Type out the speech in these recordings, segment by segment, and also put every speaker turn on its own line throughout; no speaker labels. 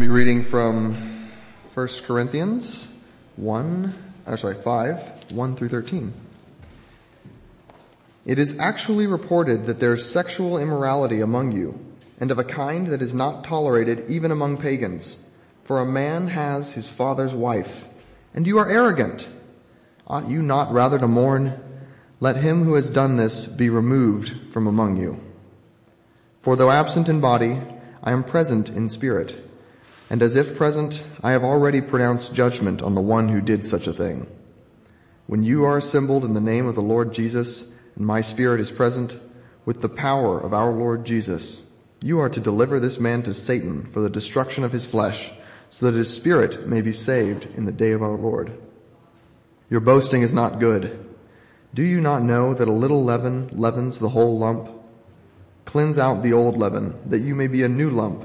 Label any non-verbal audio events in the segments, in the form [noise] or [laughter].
Be reading from 1 Corinthians 1, or sorry, 5, 1 through 13. It is actually reported that there is sexual immorality among you, and of a kind that is not tolerated even among pagans. For a man has his father's wife, and you are arrogant. Ought you not rather to mourn? Let him who has done this be removed from among you. For though absent in body, I am present in spirit, and as if present, I have already pronounced judgment on the one who did such a thing. When you are assembled in the name of the Lord Jesus, and my spirit is present, with the power of our Lord Jesus, you are to deliver this man to Satan for the destruction of his flesh, so that his spirit may be saved in the day of our Lord. Your boasting is not good. Do you not know that a little leaven leavens the whole lump? Cleanse out the old leaven, that you may be a new lump,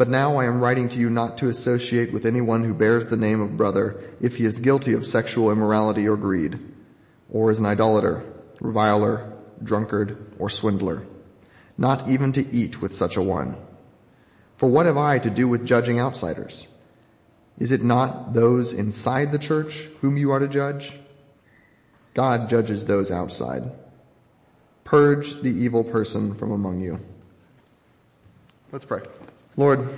But now I am writing to you not to associate with anyone who bears the name of brother if he is guilty of sexual immorality or greed, or is an idolater, reviler, drunkard, or swindler. Not even to eat with such a one. For what have I to do with judging outsiders? Is it not those inside the church whom you are to judge? God judges those outside. Purge the evil person from among you. Let's pray. Lord,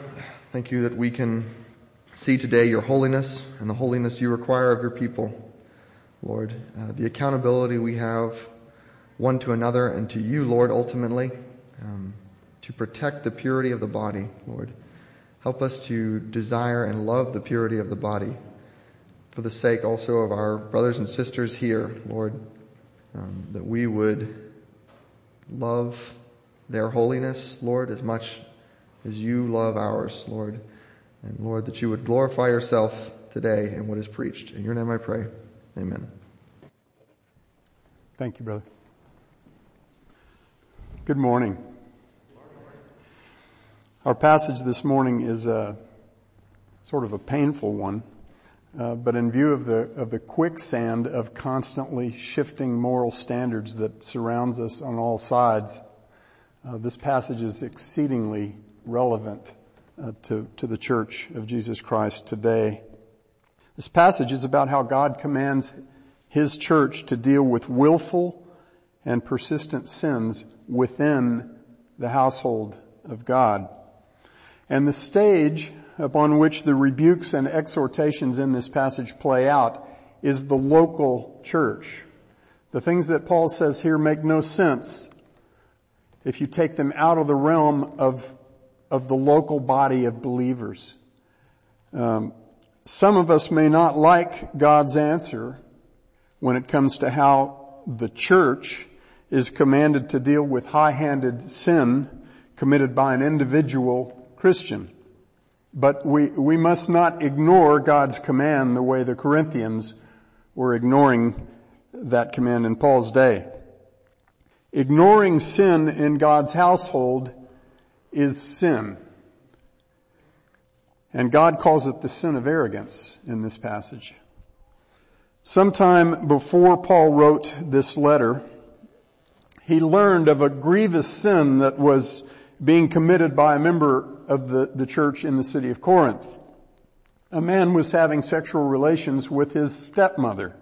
thank you that we can see today your holiness and the holiness you require of your people. Lord, uh, the accountability we have one to another and to you, Lord, ultimately, um, to protect the purity of the body, Lord. Help us to desire and love the purity of the body for the sake also of our brothers and sisters here, Lord, um, that we would love their holiness, Lord, as much as you love ours, Lord. And Lord, that you would glorify yourself today in what is preached. In your name I pray. Amen.
Thank you, brother. Good morning. Our passage this morning is a sort of a painful one. Uh, but in view of the of the quicksand of constantly shifting moral standards that surrounds us on all sides, uh, this passage is exceedingly relevant uh, to to the Church of Jesus Christ today. This passage is about how God commands His church to deal with willful and persistent sins within the household of God. And the stage upon which the rebukes and exhortations in this passage play out is the local church. The things that Paul says here make no sense if you take them out of the realm of, of the local body of believers. Um, some of us may not like God's answer when it comes to how the church is commanded to deal with high-handed sin committed by an individual Christian. But we, we must not ignore God's command the way the Corinthians were ignoring that command in Paul's day. Ignoring sin in God's household is sin. And God calls it the sin of arrogance in this passage. Sometime before Paul wrote this letter, he learned of a grievous sin that was being committed by a member of the, the church in the city of Corinth. A man was having sexual relations with his stepmother.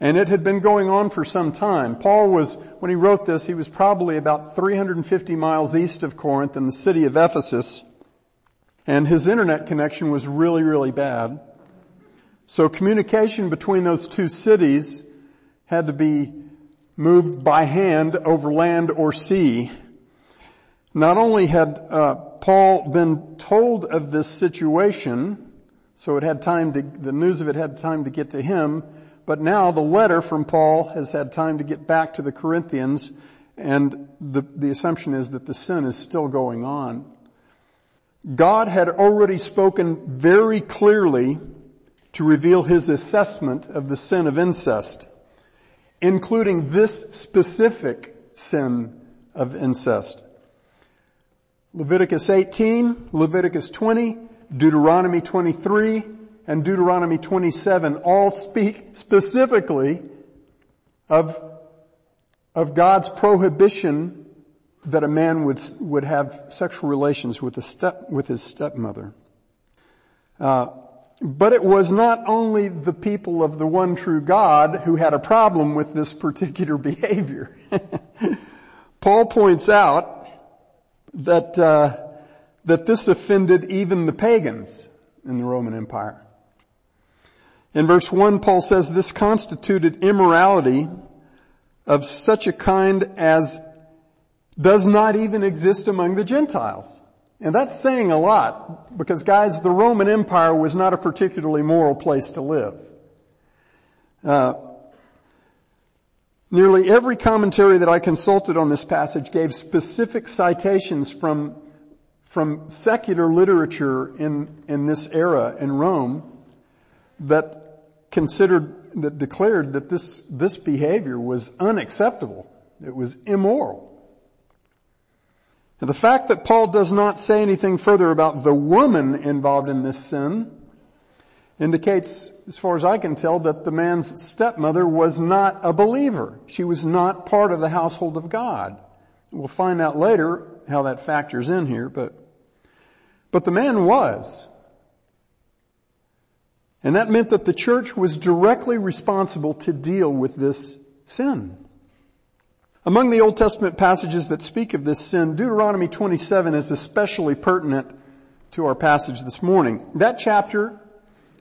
And it had been going on for some time. Paul was, when he wrote this, he was probably about 350 miles east of Corinth in the city of Ephesus. And his internet connection was really, really bad. So communication between those two cities had to be moved by hand over land or sea. Not only had uh, Paul been told of this situation, so it had time to, the news of it had time to get to him, but now the letter from Paul has had time to get back to the Corinthians, and the, the assumption is that the sin is still going on. God had already spoken very clearly to reveal his assessment of the sin of incest, including this specific sin of incest. Leviticus 18, Leviticus 20, Deuteronomy 23, and Deuteronomy 27 all speak specifically of, of God's prohibition that a man would, would have sexual relations with, a step, with his stepmother. Uh, but it was not only the people of the one true God who had a problem with this particular [laughs] behavior. [laughs] Paul points out that uh, that this offended even the pagans in the Roman Empire. In verse 1, Paul says this constituted immorality of such a kind as does not even exist among the Gentiles. And that's saying a lot because guys, the Roman Empire was not a particularly moral place to live. Uh, nearly every commentary that I consulted on this passage gave specific citations from, from secular literature in, in this era in Rome that considered, that declared that this, this behavior was unacceptable. It was immoral. Now, the fact that Paul does not say anything further about the woman involved in this sin indicates, as far as I can tell, that the man's stepmother was not a believer. She was not part of the household of God. We'll find out later how that factors in here, but, but the man was. And that meant that the church was directly responsible to deal with this sin. Among the Old Testament passages that speak of this sin, Deuteronomy 27 is especially pertinent to our passage this morning. That chapter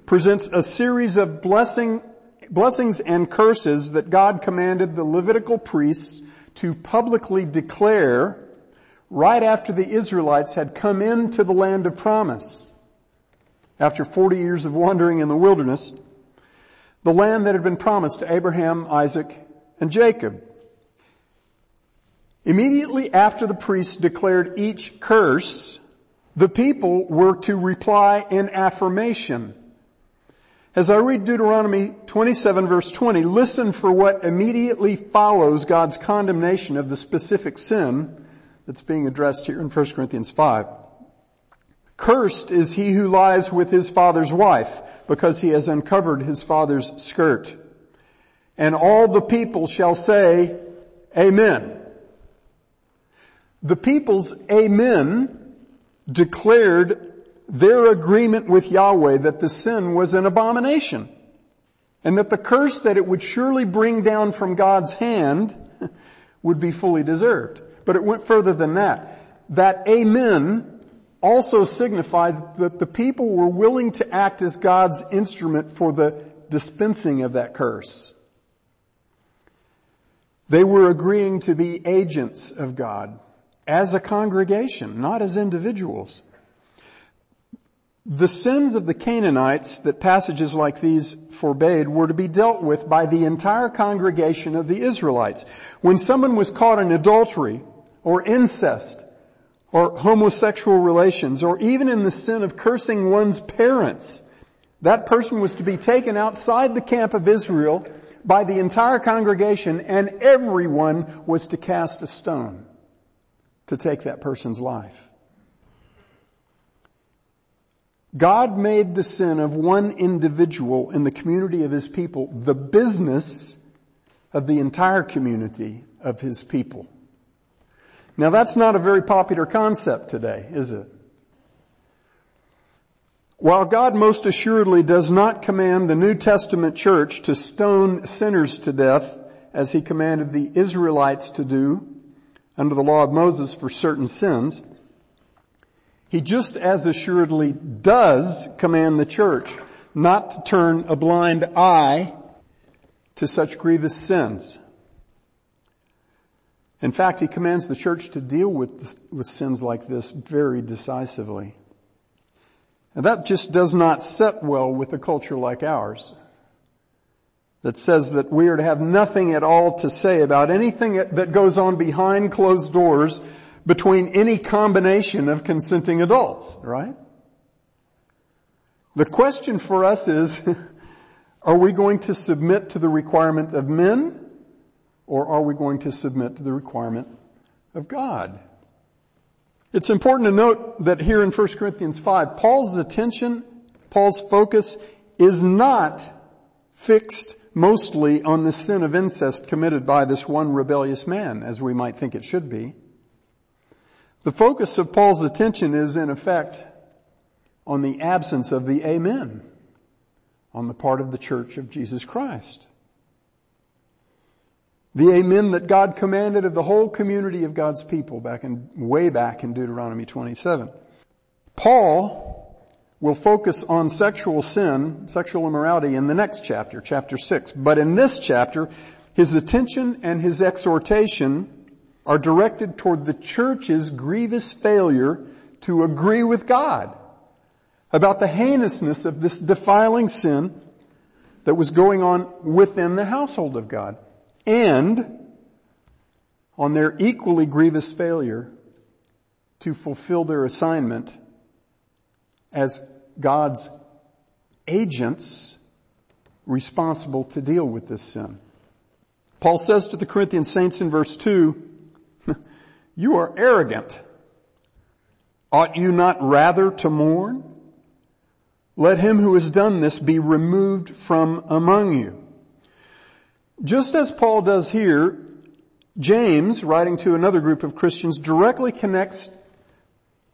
presents a series of blessing, blessings and curses that God commanded the Levitical priests to publicly declare right after the Israelites had come into the land of promise. After 40 years of wandering in the wilderness, the land that had been promised to Abraham, Isaac, and Jacob. Immediately after the priests declared each curse, the people were to reply in affirmation. As I read Deuteronomy 27 verse 20, listen for what immediately follows God's condemnation of the specific sin that's being addressed here in 1 Corinthians 5. Cursed is he who lies with his father's wife because he has uncovered his father's skirt. And all the people shall say, Amen. The people's amen declared their agreement with Yahweh that the sin was an abomination and that the curse that it would surely bring down from God's hand [laughs] would be fully deserved. But it went further than that. That amen also signified that the people were willing to act as God's instrument for the dispensing of that curse. They were agreeing to be agents of God as a congregation, not as individuals. The sins of the Canaanites that passages like these forbade were to be dealt with by the entire congregation of the Israelites. When someone was caught in adultery or incest or homosexual relations or even in the sin of cursing one's parents, that person was to be taken outside the camp of Israel by the entire congregation and everyone was to cast a stone to take that person's life. God made the sin of one individual in the community of his people the business of the entire community of his people. Now that's not a very popular concept today, is it? While God most assuredly does not command the New Testament church to stone sinners to death as he commanded the Israelites to do, under the law of Moses for certain sins, he just as assuredly does command the church not to turn a blind eye to such grievous sins. In fact, he commands the church to deal with, with sins like this very decisively. And that just does not set well with a culture like ours that says that we are to have nothing at all to say about anything that goes on behind closed doors between any combination of consenting adults, right? The question for us is, [laughs] are we going to submit to the requirement of men or are we going to submit to the requirement of God? It's important to note that here in 1 Corinthians 5, Paul's attention, Paul's focus is not fixed mostly on the sin of incest committed by this one rebellious man, as we might think it should be. The focus of Paul's attention is in effect on the absence of the amen on the part of the church of Jesus Christ. The amen that God commanded of the whole community of God's people back in, way back in Deuteronomy 27. Paul will focus on sexual sin, sexual immorality in the next chapter, chapter 6. But in this chapter, his attention and his exhortation are directed toward the church's grievous failure to agree with God about the heinousness of this defiling sin that was going on within the household of God and on their equally grievous failure to fulfill their assignment as God's agents responsible to deal with this sin. Paul says to the Corinthian saints in verse 2, [laughs] you are arrogant. Ought you not rather to mourn? Let him who has done this be removed from among you. Just as Paul does here, James, writing to another group of Christians, directly connects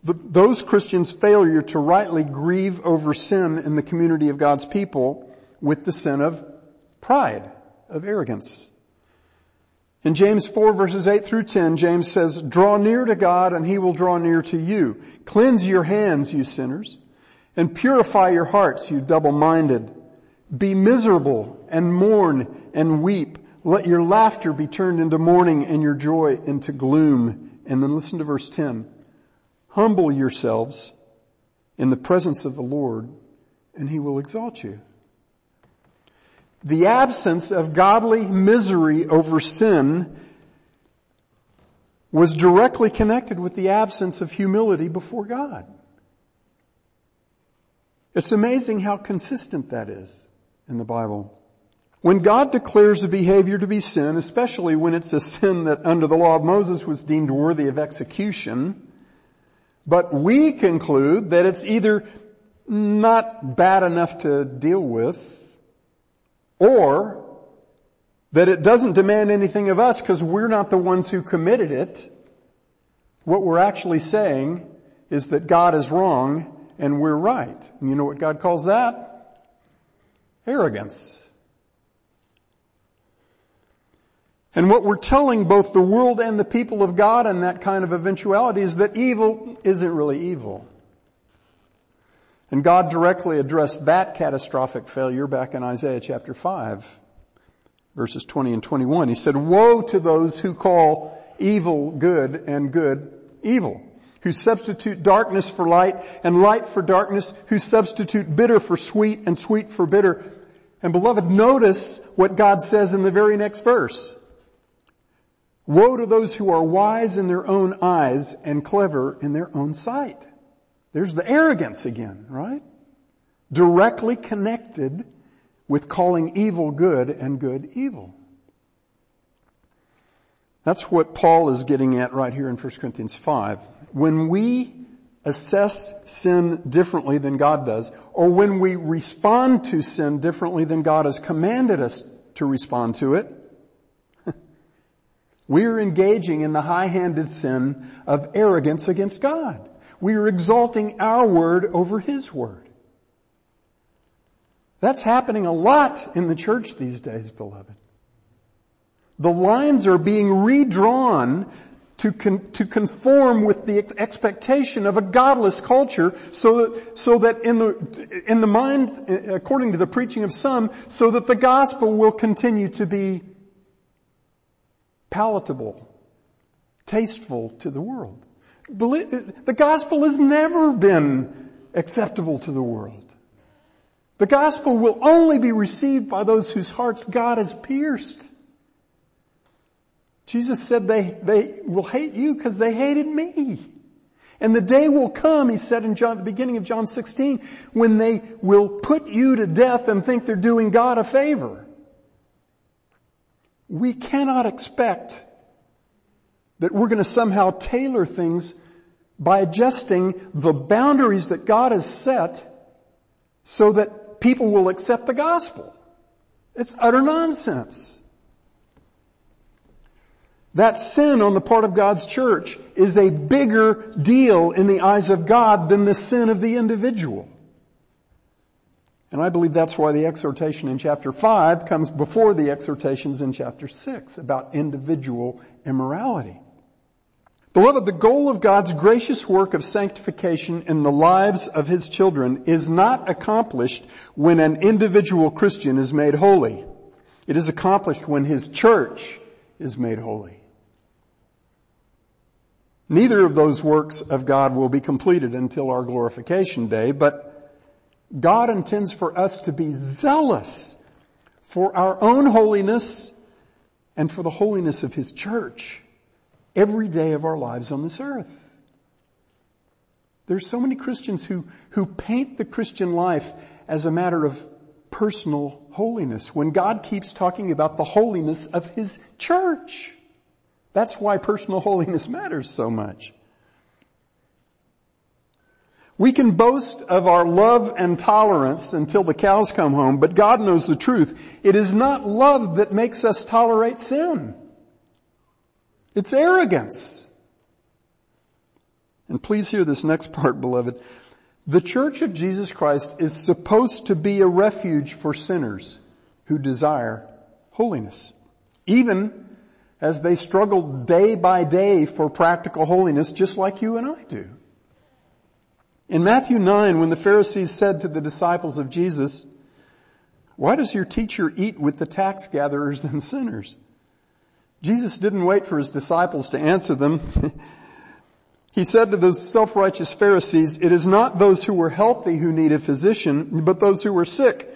the, those Christians' failure to rightly grieve over sin in the community of God's people with the sin of pride, of arrogance. In James 4 verses 8 through 10, James says, draw near to God and he will draw near to you. Cleanse your hands, you sinners, and purify your hearts, you double-minded. Be miserable and mourn and weep. Let your laughter be turned into mourning and your joy into gloom. And then listen to verse 10. Humble yourselves in the presence of the Lord and he will exalt you the absence of godly misery over sin was directly connected with the absence of humility before God. It's amazing how consistent that is in the Bible. When God declares a behavior to be sin, especially when it's a sin that under the law of Moses was deemed worthy of execution, but we conclude that it's either not bad enough to deal with or that it doesn't demand anything of us because we're not the ones who committed it. What we're actually saying is that God is wrong and we're right. And you know what God calls that? Arrogance. And what we're telling both the world and the people of God in that kind of eventuality is that evil isn't really evil. And God directly addressed that catastrophic failure back in Isaiah chapter 5, verses 20 and 21. He said, woe to those who call evil good and good evil, who substitute darkness for light and light for darkness, who substitute bitter for sweet and sweet for bitter. And beloved, notice what God says in the very next verse. Woe to those who are wise in their own eyes and clever in their own sight. There's the arrogance again, right? Directly connected with calling evil good and good evil. That's what Paul is getting at right here in 1 Corinthians 5. When we assess sin differently than God does, or when we respond to sin differently than God has commanded us to respond to it, [laughs] we're engaging in the high-handed sin of arrogance against God. We are exalting our word over His word. That's happening a lot in the church these days, beloved. The lines are being redrawn to, con- to conform with the ex- expectation of a godless culture so that, so that in the, in the mind, according to the preaching of some, so that the gospel will continue to be palatable, tasteful to the world. The gospel has never been acceptable to the world. The gospel will only be received by those whose hearts God has pierced. Jesus said they, they will hate you because they hated me. And the day will come, he said in John, the beginning of John 16, when they will put you to death and think they're doing God a favor. We cannot expect that we're going to somehow tailor things by adjusting the boundaries that God has set so that people will accept the gospel. It's utter nonsense. That sin on the part of God's church is a bigger deal in the eyes of God than the sin of the individual. And I believe that's why the exhortation in chapter 5 comes before the exhortations in chapter 6 about individual immorality. Beloved, the goal of God's gracious work of sanctification in the lives of His children is not accomplished when an individual Christian is made holy. It is accomplished when His church is made holy. Neither of those works of God will be completed until our glorification day, but God intends for us to be zealous for our own holiness and for the holiness of His church every day of our lives on this earth. There's so many Christians who, who paint the Christian life as a matter of personal holiness when God keeps talking about the holiness of His church. That's why personal holiness matters so much. We can boast of our love and tolerance until the cows come home, but God knows the truth. It is not love that makes us tolerate sin. It's arrogance. And please hear this next part, beloved. The church of Jesus Christ is supposed to be a refuge for sinners who desire holiness. Even as they struggle day by day for practical holiness just like you and I do. In Matthew 9, when the Pharisees said to the disciples of Jesus, why does your teacher eat with the tax gatherers and sinners? Jesus didn't wait for his disciples to answer them. [laughs] he said to those self-righteous Pharisees, it is not those who are healthy who need a physician, but those who are sick.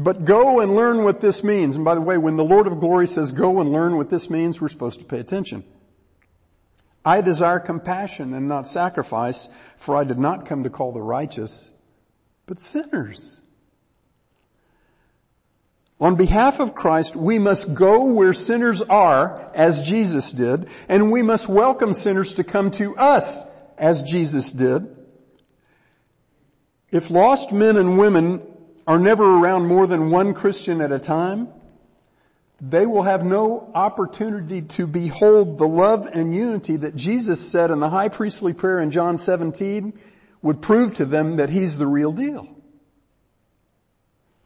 But go and learn what this means. And by the way, when the Lord of glory says go and learn what this means, we're supposed to pay attention. I desire compassion and not sacrifice, for I did not come to call the righteous, but sinners. On behalf of Christ, we must go where sinners are, as Jesus did, and we must welcome sinners to come to us, as Jesus did. If lost men and women are never around more than one Christian at a time, they will have no opportunity to behold the love and unity that Jesus said in the high priestly prayer in John 17 would prove to them that He's the real deal.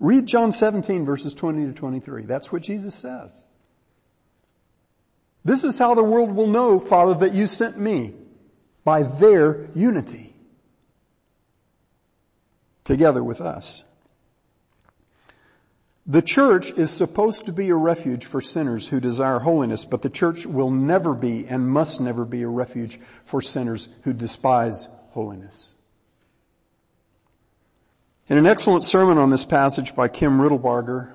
Read John 17 verses 20 to 23. That's what Jesus says. This is how the world will know, Father, that you sent me by their unity together with us. The church is supposed to be a refuge for sinners who desire holiness, but the church will never be and must never be a refuge for sinners who despise holiness. In an excellent sermon on this passage by Kim Riddlebarger,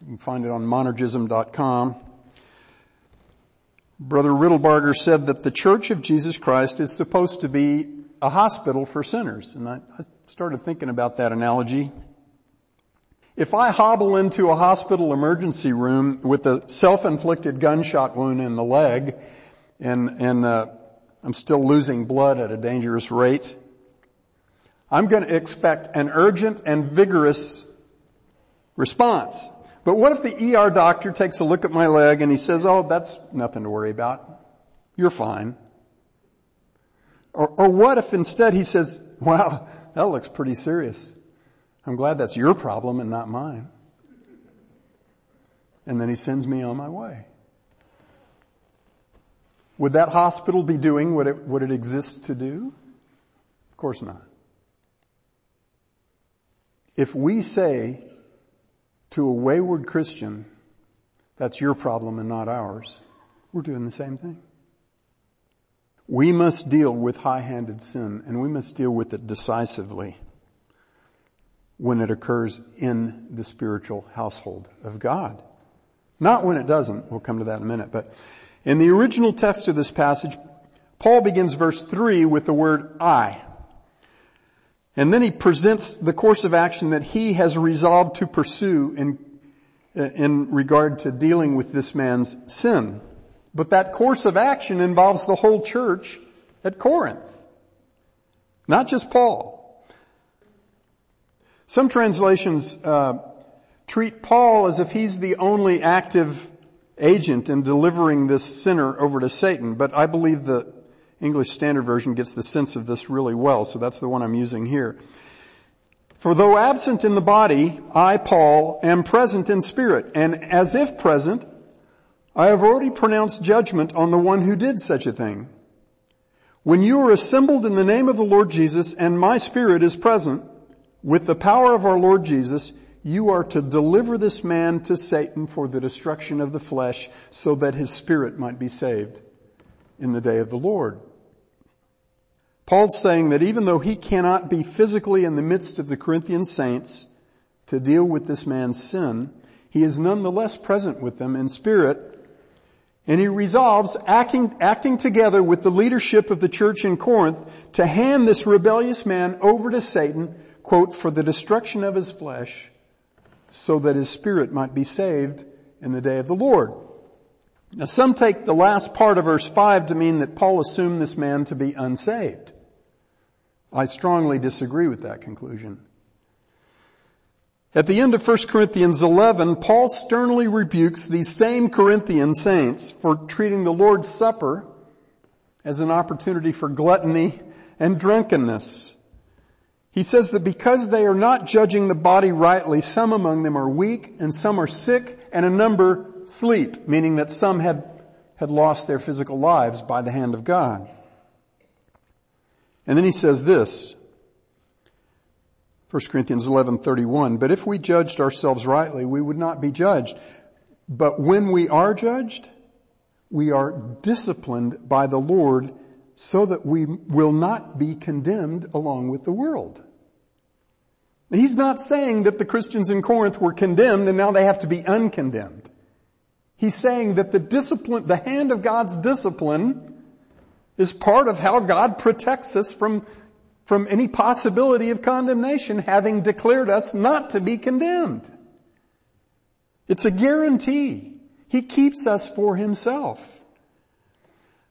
you can find it on monergism.com, Brother Riddlebarger said that the Church of Jesus Christ is supposed to be a hospital for sinners. And I, I started thinking about that analogy. If I hobble into a hospital emergency room with a self-inflicted gunshot wound in the leg and, and uh, I'm still losing blood at a dangerous rate, I'm going to expect an urgent and vigorous response. But what if the ER doctor takes a look at my leg and he says, oh, that's nothing to worry about. You're fine. Or, or what if instead he says, wow, that looks pretty serious. I'm glad that's your problem and not mine. And then he sends me on my way. Would that hospital be doing what it, what it exists to do? Of course not. If we say to a wayward Christian, that's your problem and not ours, we're doing the same thing. We must deal with high-handed sin and we must deal with it decisively when it occurs in the spiritual household of God. Not when it doesn't. We'll come to that in a minute. But In the original text of this passage, Paul begins verse 3 with the word I. And then he presents the course of action that he has resolved to pursue in, in regard to dealing with this man's sin. But that course of action involves the whole church at Corinth. Not just Paul. Some translations uh, treat Paul as if he's the only active agent in delivering this sinner over to Satan, but I believe the English Standard Version gets the sense of this really well, so that's the one I'm using here. For though absent in the body, I, Paul, am present in spirit, and as if present, I have already pronounced judgment on the one who did such a thing. When you are assembled in the name of the Lord Jesus and my spirit is present, with the power of our Lord Jesus, you are to deliver this man to Satan for the destruction of the flesh so that his spirit might be saved in the day of the Lord. Paul's saying that even though he cannot be physically in the midst of the Corinthian saints to deal with this man's sin, he is nonetheless present with them in spirit and he resolves acting, acting together with the leadership of the church in Corinth to hand this rebellious man over to Satan, quote, for the destruction of his flesh so that his spirit might be saved in the day of the Lord. Now some take the last part of verse 5 to mean that Paul assumed this man to be unsaved. I strongly disagree with that conclusion. At the end of 1 Corinthians 11, Paul sternly rebukes these same Corinthian saints for treating the Lord's Supper as an opportunity for gluttony and drunkenness. He says that because they are not judging the body rightly, some among them are weak and some are sick and a number sleep, meaning that some had, had lost their physical lives by the hand of God. And then he says this, 1 Corinthians 11:31, but if we judged ourselves rightly, we would not be judged. But when we are judged, we are disciplined by the Lord so that we will not be condemned along with the world. He's not saying that the Christians in Corinth were condemned and now they have to be uncondemned. He's saying that the discipline, the hand of God's discipline is part of how God protects us from from any possibility of condemnation, having declared us not to be condemned. It's a guarantee. He keeps us for himself.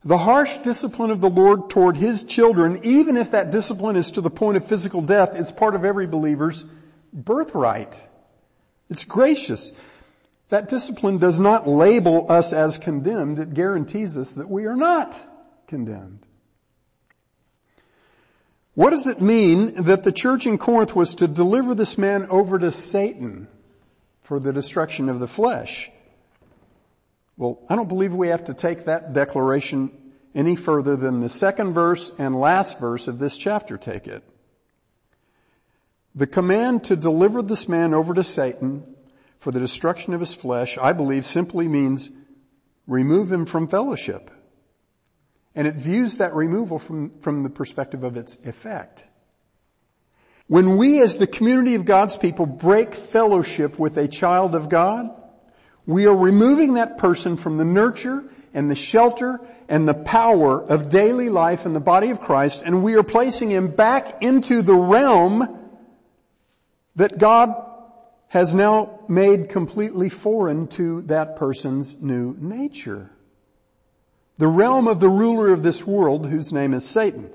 The harsh discipline of the Lord toward his children, even if that discipline is to the point of physical death, is part of every believer's birthright. It's gracious. That discipline does not label us as condemned. It guarantees us that we are not condemned. What does it mean that the church in Corinth was to deliver this man over to Satan for the destruction of the flesh? Well, I don't believe we have to take that declaration any further than the second verse and last verse of this chapter take it. The command to deliver this man over to Satan for the destruction of his flesh, I believe simply means remove him from fellowship. And it views that removal from, from the perspective of its effect. When we as the community of God's people break fellowship with a child of God, we are removing that person from the nurture and the shelter and the power of daily life in the body of Christ and we are placing him back into the realm that God has now made completely foreign to that person's new nature the realm of the ruler of this world whose name is Satan.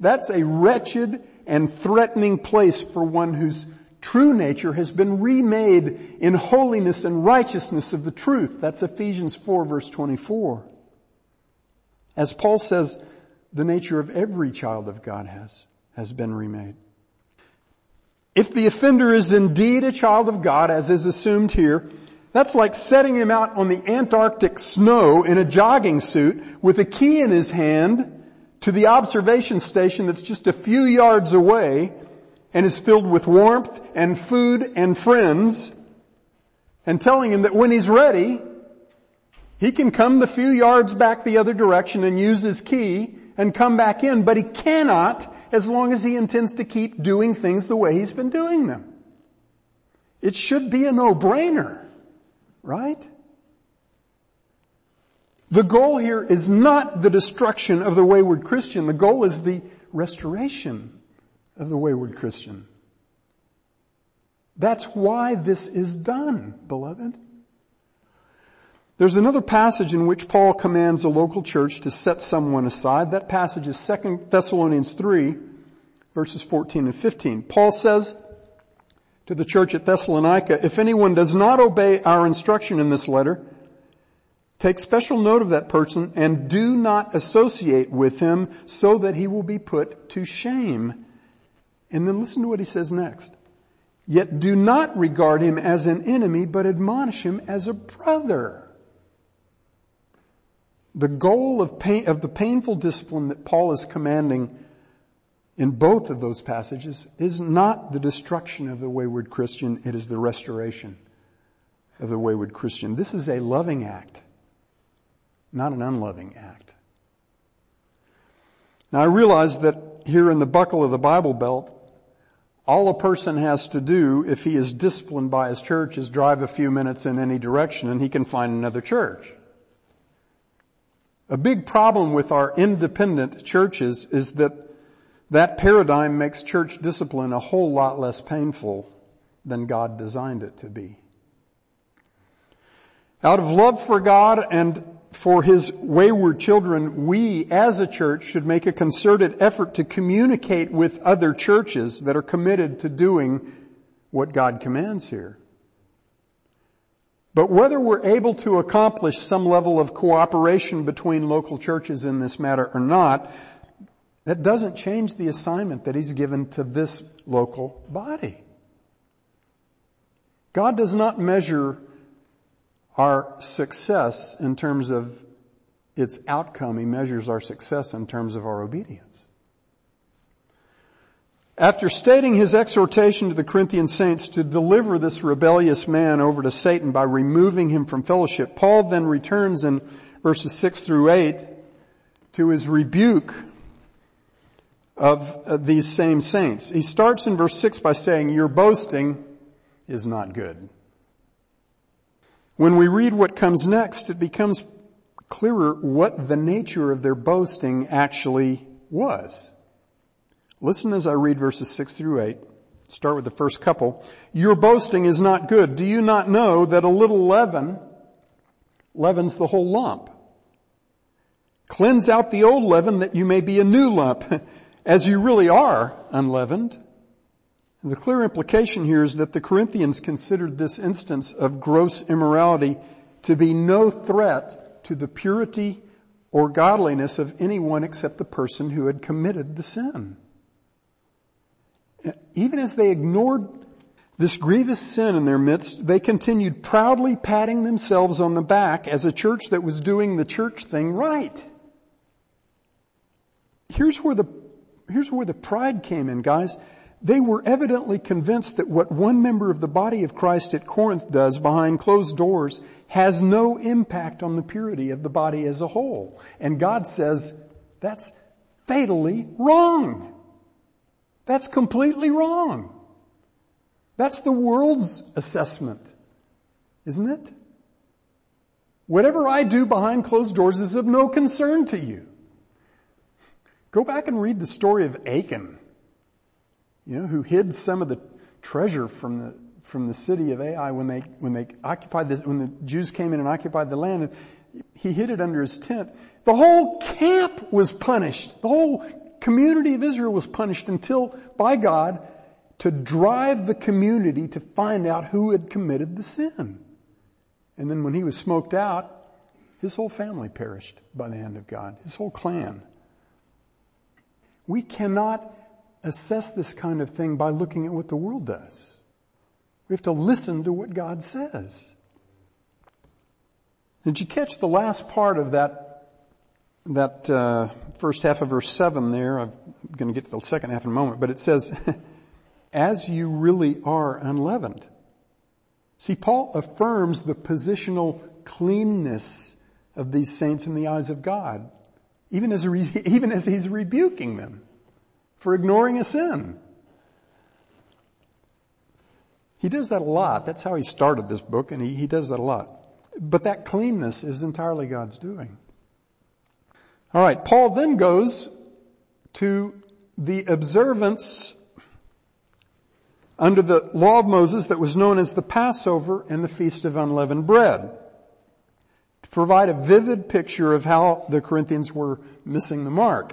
That's a wretched and threatening place for one whose true nature has been remade in holiness and righteousness of the truth. That's Ephesians 4 verse 24. As Paul says, the nature of every child of God has, has been remade. If the offender is indeed a child of God, as is assumed here, that's like setting him out on the Antarctic snow in a jogging suit with a key in his hand to the observation station that's just a few yards away and is filled with warmth and food and friends and telling him that when he's ready, he can come the few yards back the other direction and use his key and come back in, but he cannot as long as he intends to keep doing things the way he's been doing them. It should be a no-brainer. Right? The goal here is not the destruction of the wayward Christian. The goal is the restoration of the wayward Christian. That's why this is done, beloved. There's another passage in which Paul commands a local church to set someone aside. That passage is 2 Thessalonians 3, verses 14 and 15. Paul says to the church at Thessalonica, if anyone does not obey our instruction in this letter, take special note of that person and do not associate with him so that he will be put to shame. And then listen to what he says next. Yet do not regard him as an enemy, but admonish him as a brother. The goal of, pain, of the painful discipline that Paul is commanding in both of those passages is not the destruction of the wayward Christian, it is the restoration of the wayward Christian. This is a loving act, not an unloving act. Now I realize that here in the buckle of the Bible belt, all a person has to do if he is disciplined by his church is drive a few minutes in any direction and he can find another church. A big problem with our independent churches is that that paradigm makes church discipline a whole lot less painful than God designed it to be. Out of love for God and for His wayward children, we as a church should make a concerted effort to communicate with other churches that are committed to doing what God commands here. But whether we're able to accomplish some level of cooperation between local churches in this matter or not, that doesn't change the assignment that He's given to this local body. God does not measure our success in terms of its outcome. He measures our success in terms of our obedience. After stating his exhortation to the Corinthian saints to deliver this rebellious man over to Satan by removing him from fellowship, Paul then returns in verses 6 through 8 to his rebuke of uh, these same saints. He starts in verse 6 by saying, your boasting is not good. When we read what comes next, it becomes clearer what the nature of their boasting actually was. Listen as I read verses 6 through 8. Start with the first couple. Your boasting is not good. Do you not know that a little leaven leavens the whole lump? Cleanse out the old leaven that you may be a new lump, [laughs] as you really are unleavened. And the clear implication here is that the Corinthians considered this instance of gross immorality to be no threat to the purity or godliness of anyone except the person who had committed the sin even as they ignored this grievous sin in their midst, they continued proudly patting themselves on the back as a church that was doing the church thing right. Here's where the, here's where the pride came in, guys. They were evidently convinced that what one member of the body of Christ at Corinth does behind closed doors has no impact on the purity of the body as a whole. And God says, that's fatally wrong. That's completely wrong. That's the world's assessment, isn't it? Whatever I do behind closed doors is of no concern to you. Go back and read the story of Achan, you know, who hid some of the treasure from the, from the city of Ai when they, when they occupied this, when the Jews came in and occupied the land. And he hid it under his tent. The whole camp was punished. The whole community of Israel was punished until, by God, to drive the community to find out who had committed the sin. And then when he was smoked out, his whole family perished by the hand of God, his whole clan. We cannot assess this kind of thing by looking at what the world does. We have to listen to what God says. Did you catch the last part of that that uh, first half of verse 7 there, I'm going to get to the second half in a moment, but it says, [laughs] as you really are unleavened. See, Paul affirms the positional cleanness of these saints in the eyes of God, even as, [laughs] even as he's rebuking them for ignoring a sin. He does that a lot. That's how he started this book, and he, he does that a lot. But that cleanness is entirely God's doing. Alright, Paul then goes to the observance under the law of Moses that was known as the Passover and the Feast of Unleavened Bread. To provide a vivid picture of how the Corinthians were missing the mark.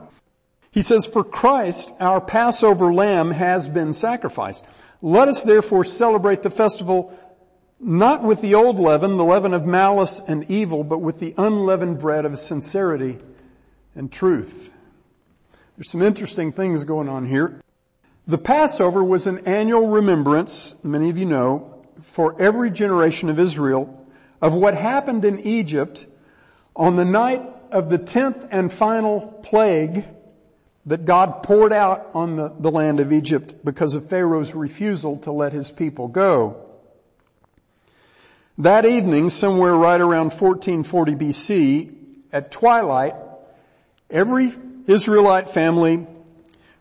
He says, for Christ, our Passover lamb has been sacrificed. Let us therefore celebrate the festival not with the old leaven, the leaven of malice and evil, but with the unleavened bread of sincerity and truth. There's some interesting things going on here. The Passover was an annual remembrance, many of you know, for every generation of Israel of what happened in Egypt on the night of the tenth and final plague that God poured out on the, the land of Egypt because of Pharaoh's refusal to let his people go. That evening, somewhere right around 1440 BC, at twilight, every Israelite family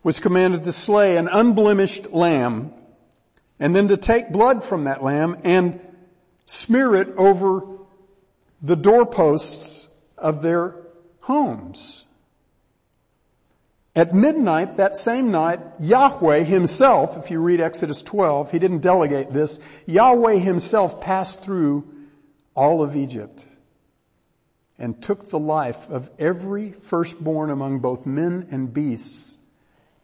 was commanded to slay an unblemished lamb and then to take blood from that lamb and smear it over the doorposts of their homes. At midnight, that same night, Yahweh himself, if you read Exodus 12, he didn't delegate this, Yahweh himself passed through all of Egypt and took the life of every firstborn among both men and beasts,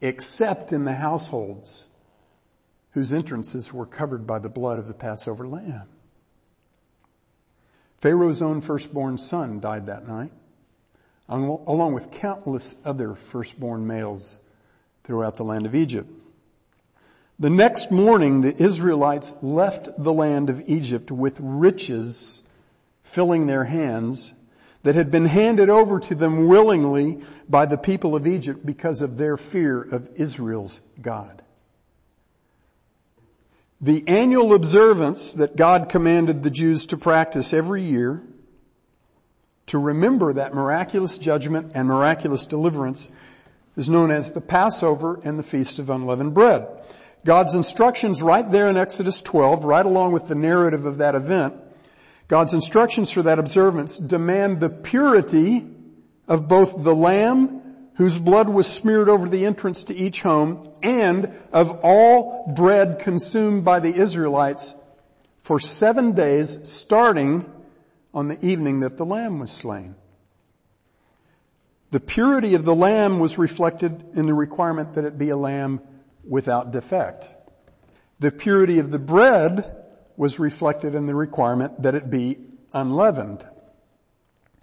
except in the households whose entrances were covered by the blood of the Passover lamb. Pharaoh's own firstborn son died that night along with countless other firstborn males throughout the land of Egypt. The next morning, the Israelites left the land of Egypt with riches filling their hands that had been handed over to them willingly by the people of Egypt because of their fear of Israel's God. The annual observance that God commanded the Jews to practice every year to remember that miraculous judgment and miraculous deliverance is known as the Passover and the Feast of Unleavened Bread. God's instructions right there in Exodus 12, right along with the narrative of that event, God's instructions for that observance demand the purity of both the lamb whose blood was smeared over the entrance to each home and of all bread consumed by the Israelites for seven days starting on the evening that the lamb was slain. The purity of the lamb was reflected in the requirement that it be a lamb without defect. The purity of the bread was reflected in the requirement that it be unleavened.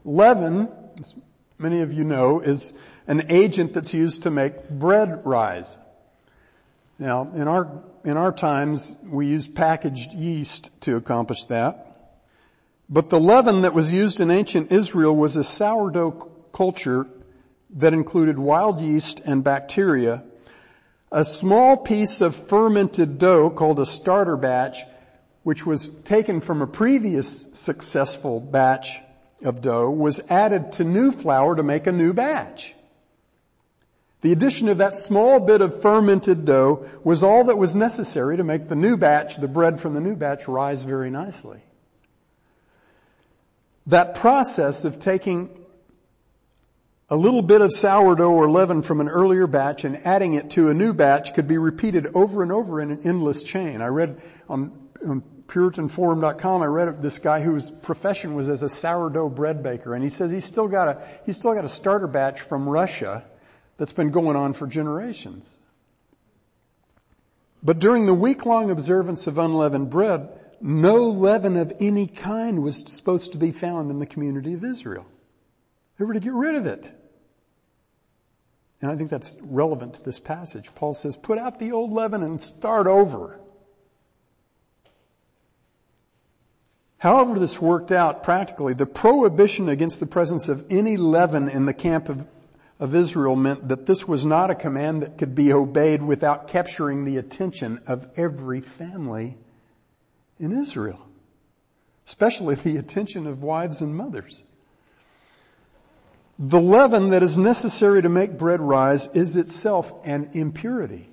Leaven, as many of you know, is an agent that's used to make bread rise. Now, in our, in our times, we use packaged yeast to accomplish that. But the leaven that was used in ancient Israel was a sourdough culture that included wild yeast and bacteria. A small piece of fermented dough called a starter batch, which was taken from a previous successful batch of dough, was added to new flour to make a new batch. The addition of that small bit of fermented dough was all that was necessary to make the new batch, the bread from the new batch, rise very nicely. That process of taking a little bit of sourdough or leaven from an earlier batch and adding it to a new batch could be repeated over and over in an endless chain. I read on, on PuritanForum.com, I read this guy whose profession was as a sourdough bread baker, and he says he's still got a he's still got a starter batch from Russia that's been going on for generations. But during the week-long observance of unleavened bread, no leaven of any kind was supposed to be found in the community of Israel. They were to get rid of it. And I think that's relevant to this passage. Paul says, put out the old leaven and start over. However this worked out practically, the prohibition against the presence of any leaven in the camp of, of Israel meant that this was not a command that could be obeyed without capturing the attention of every family in Israel, especially the attention of wives and mothers. The leaven that is necessary to make bread rise is itself an impurity.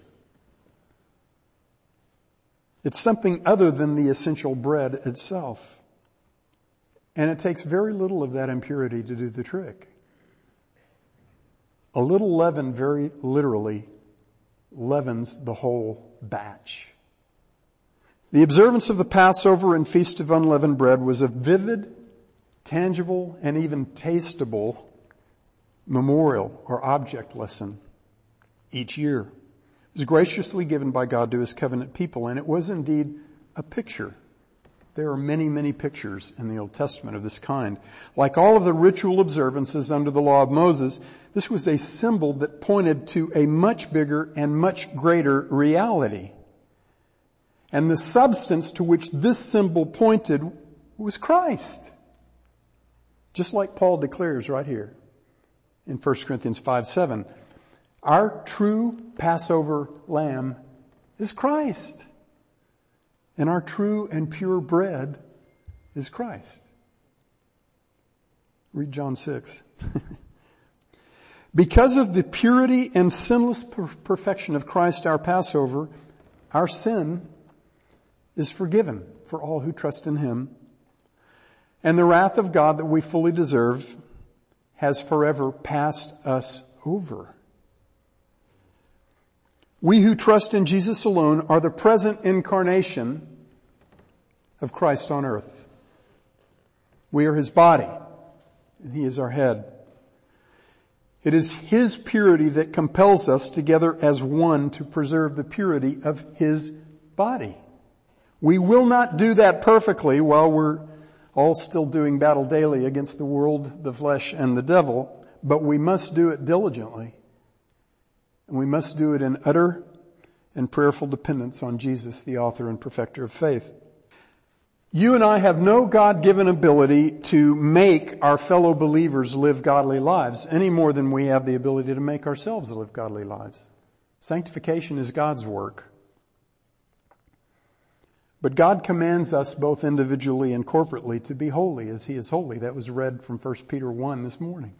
It's something other than the essential bread itself. And it takes very little of that impurity to do the trick. A little leaven very literally leavens the whole batch. The observance of the Passover and Feast of Unleavened Bread was a vivid, tangible, and even tasteable memorial or object lesson each year. It was graciously given by God to his covenant people, and it was indeed a picture. There are many, many pictures in the Old Testament of this kind. Like all of the ritual observances under the law of Moses, this was a symbol that pointed to a much bigger and much greater reality. And the substance to which this symbol pointed was Christ. Just like Paul declares right here in 1 Corinthians 5, 7. Our true Passover lamb is Christ. And our true and pure bread is Christ. Read John 6. [laughs] because of the purity and sinless perfection of Christ our Passover, our sin is forgiven for all who trust in Him. And the wrath of God that we fully deserve has forever passed us over. We who trust in Jesus alone are the present incarnation of Christ on earth. We are His body and He is our head. It is His purity that compels us together as one to preserve the purity of His body. We will not do that perfectly while we're all still doing battle daily against the world, the flesh, and the devil, but we must do it diligently. And we must do it in utter and prayerful dependence on Jesus, the author and perfecter of faith. You and I have no God-given ability to make our fellow believers live godly lives any more than we have the ability to make ourselves live godly lives. Sanctification is God's work. But God commands us both individually and corporately to be holy as He is holy. That was read from 1 Peter 1 this morning.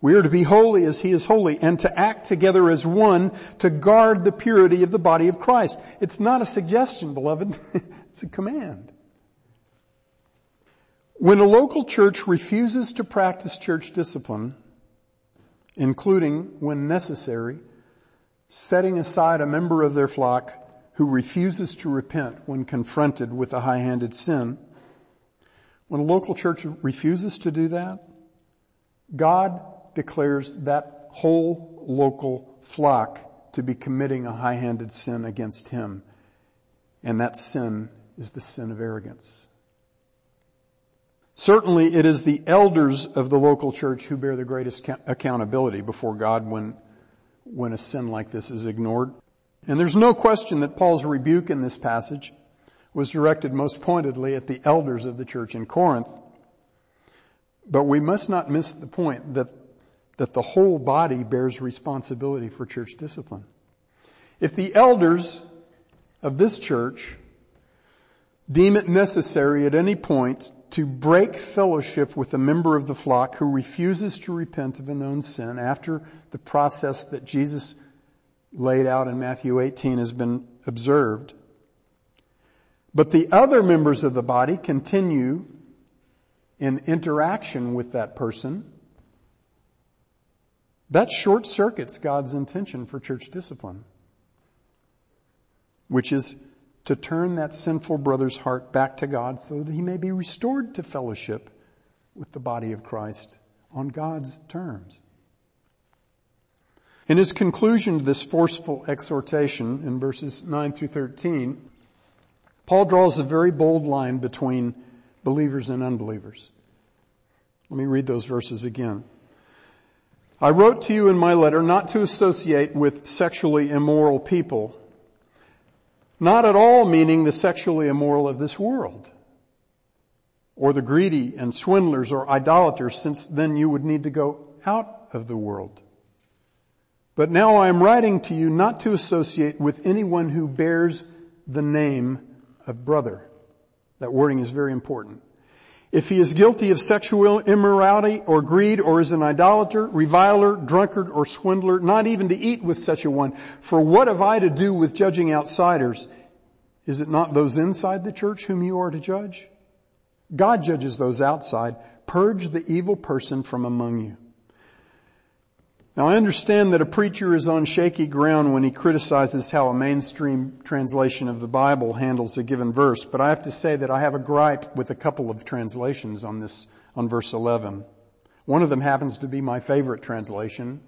We are to be holy as He is holy and to act together as one to guard the purity of the body of Christ. It's not a suggestion, beloved. [laughs] it's a command. When a local church refuses to practice church discipline, including, when necessary, setting aside a member of their flock who refuses to repent when confronted with a high-handed sin, when a local church refuses to do that, God declares that whole local flock to be committing a high-handed sin against Him. And that sin is the sin of arrogance. Certainly it is the elders of the local church who bear the greatest accountability before God when, when a sin like this is ignored. And there's no question that Paul's rebuke in this passage was directed most pointedly at the elders of the church in Corinth. But we must not miss the point that, that the whole body bears responsibility for church discipline. If the elders of this church deem it necessary at any point to break fellowship with a member of the flock who refuses to repent of a known sin after the process that Jesus laid out in Matthew 18 has been observed. But the other members of the body continue in interaction with that person. That short circuits God's intention for church discipline, which is to turn that sinful brother's heart back to God so that he may be restored to fellowship with the body of Christ on God's terms. In his conclusion to this forceful exhortation in verses 9 through 13, Paul draws a very bold line between believers and unbelievers. Let me read those verses again. I wrote to you in my letter not to associate with sexually immoral people, not at all meaning the sexually immoral of this world, or the greedy and swindlers or idolaters, since then you would need to go out of the world. But now I am writing to you not to associate with anyone who bears the name of brother. That wording is very important. If he is guilty of sexual immorality or greed or is an idolater, reviler, drunkard, or swindler, not even to eat with such a one. For what have I to do with judging outsiders? Is it not those inside the church whom you are to judge? God judges those outside. Purge the evil person from among you. Now I understand that a preacher is on shaky ground when he criticizes how a mainstream translation of the Bible handles a given verse, but I have to say that I have a gripe with a couple of translations on this, on verse 11. One of them happens to be my favorite translation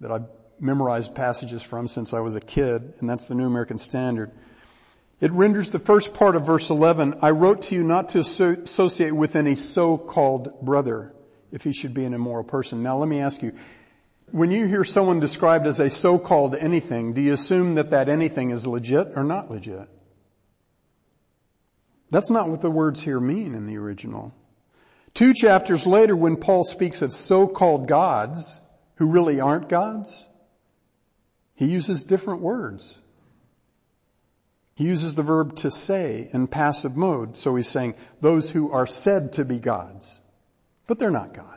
that I've memorized passages from since I was a kid, and that's the New American Standard. It renders the first part of verse 11, I wrote to you not to associate with any so-called brother if he should be an immoral person. Now let me ask you, when you hear someone described as a so-called anything, do you assume that that anything is legit or not legit? That's not what the words here mean in the original. Two chapters later when Paul speaks of so-called gods who really aren't gods, he uses different words. He uses the verb to say in passive mode. So he's saying those who are said to be gods, but they're not gods.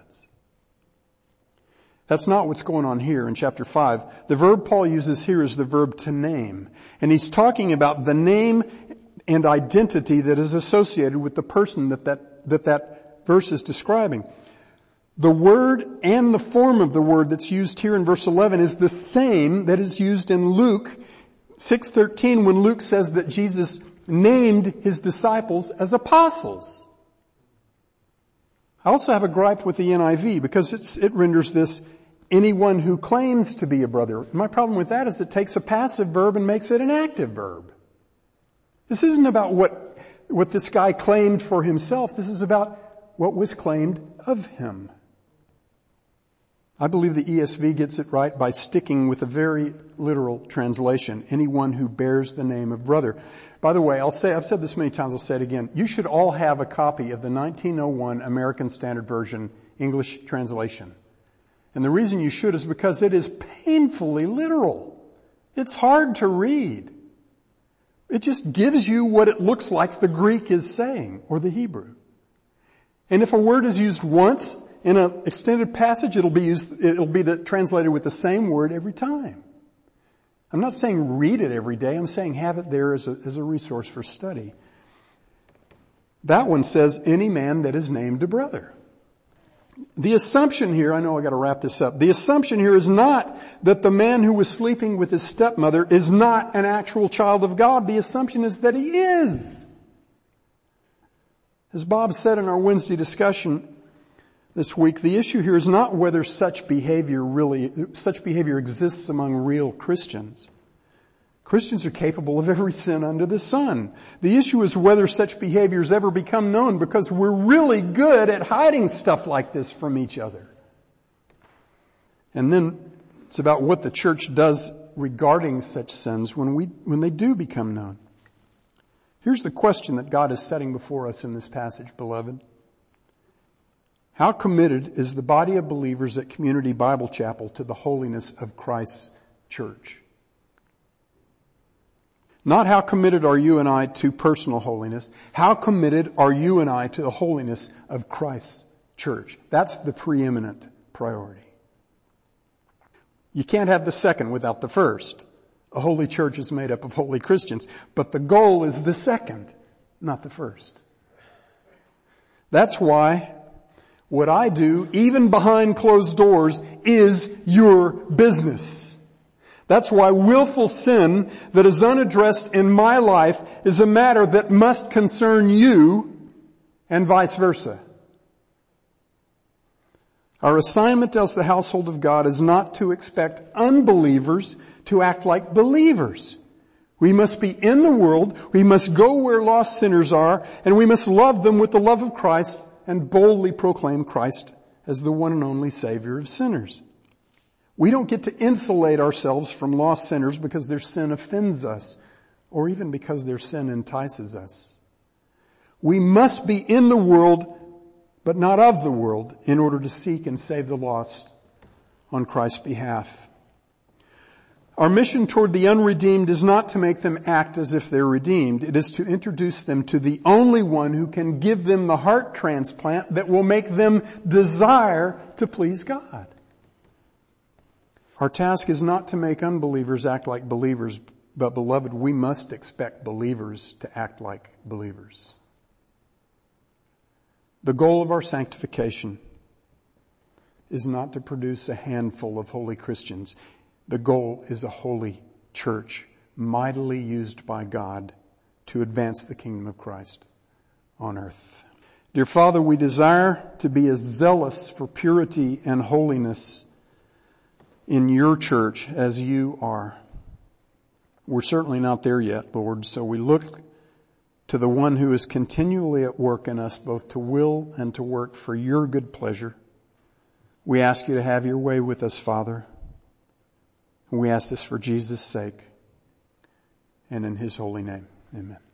That's not what's going on here in chapter 5. The verb Paul uses here is the verb to name. And he's talking about the name and identity that is associated with the person that that, that, that verse is describing. The word and the form of the word that's used here in verse 11 is the same that is used in Luke 6.13 when Luke says that Jesus named his disciples as apostles. I also have a gripe with the NIV because it renders this anyone who claims to be a brother. My problem with that is it takes a passive verb and makes it an active verb. This isn't about what, what this guy claimed for himself. This is about what was claimed of him. I believe the ESV gets it right by sticking with a very literal translation. Anyone who bears the name of brother. By the way, I'll say, I've said this many times, I'll say it again. You should all have a copy of the 1901 American Standard Version English translation. And the reason you should is because it is painfully literal. It's hard to read. It just gives you what it looks like the Greek is saying, or the Hebrew. And if a word is used once, in an extended passage, it'll be used, it'll be the, translated with the same word every time. I'm not saying read it every day. I'm saying have it there as a, as a resource for study. That one says, any man that is named a brother. The assumption here, I know I gotta wrap this up. The assumption here is not that the man who was sleeping with his stepmother is not an actual child of God. The assumption is that he is. As Bob said in our Wednesday discussion, this week, the issue here is not whether such behavior really, such behavior exists among real Christians. Christians are capable of every sin under the sun. The issue is whether such behaviors ever become known because we're really good at hiding stuff like this from each other. And then it's about what the church does regarding such sins when we, when they do become known. Here's the question that God is setting before us in this passage, beloved. How committed is the body of believers at Community Bible Chapel to the holiness of Christ's church? Not how committed are you and I to personal holiness. How committed are you and I to the holiness of Christ's church? That's the preeminent priority. You can't have the second without the first. A holy church is made up of holy Christians, but the goal is the second, not the first. That's why what I do, even behind closed doors, is your business. That's why willful sin that is unaddressed in my life is a matter that must concern you and vice versa. Our assignment as the household of God is not to expect unbelievers to act like believers. We must be in the world, we must go where lost sinners are, and we must love them with the love of Christ and boldly proclaim Christ as the one and only Savior of sinners. We don't get to insulate ourselves from lost sinners because their sin offends us or even because their sin entices us. We must be in the world but not of the world in order to seek and save the lost on Christ's behalf. Our mission toward the unredeemed is not to make them act as if they're redeemed. It is to introduce them to the only one who can give them the heart transplant that will make them desire to please God. Our task is not to make unbelievers act like believers, but beloved, we must expect believers to act like believers. The goal of our sanctification is not to produce a handful of holy Christians. The goal is a holy church, mightily used by God to advance the kingdom of Christ on earth. Dear Father, we desire to be as zealous for purity and holiness in your church as you are. We're certainly not there yet, Lord, so we look to the one who is continually at work in us both to will and to work for your good pleasure. We ask you to have your way with us, Father. And we ask this for Jesus' sake and in his holy name. Amen.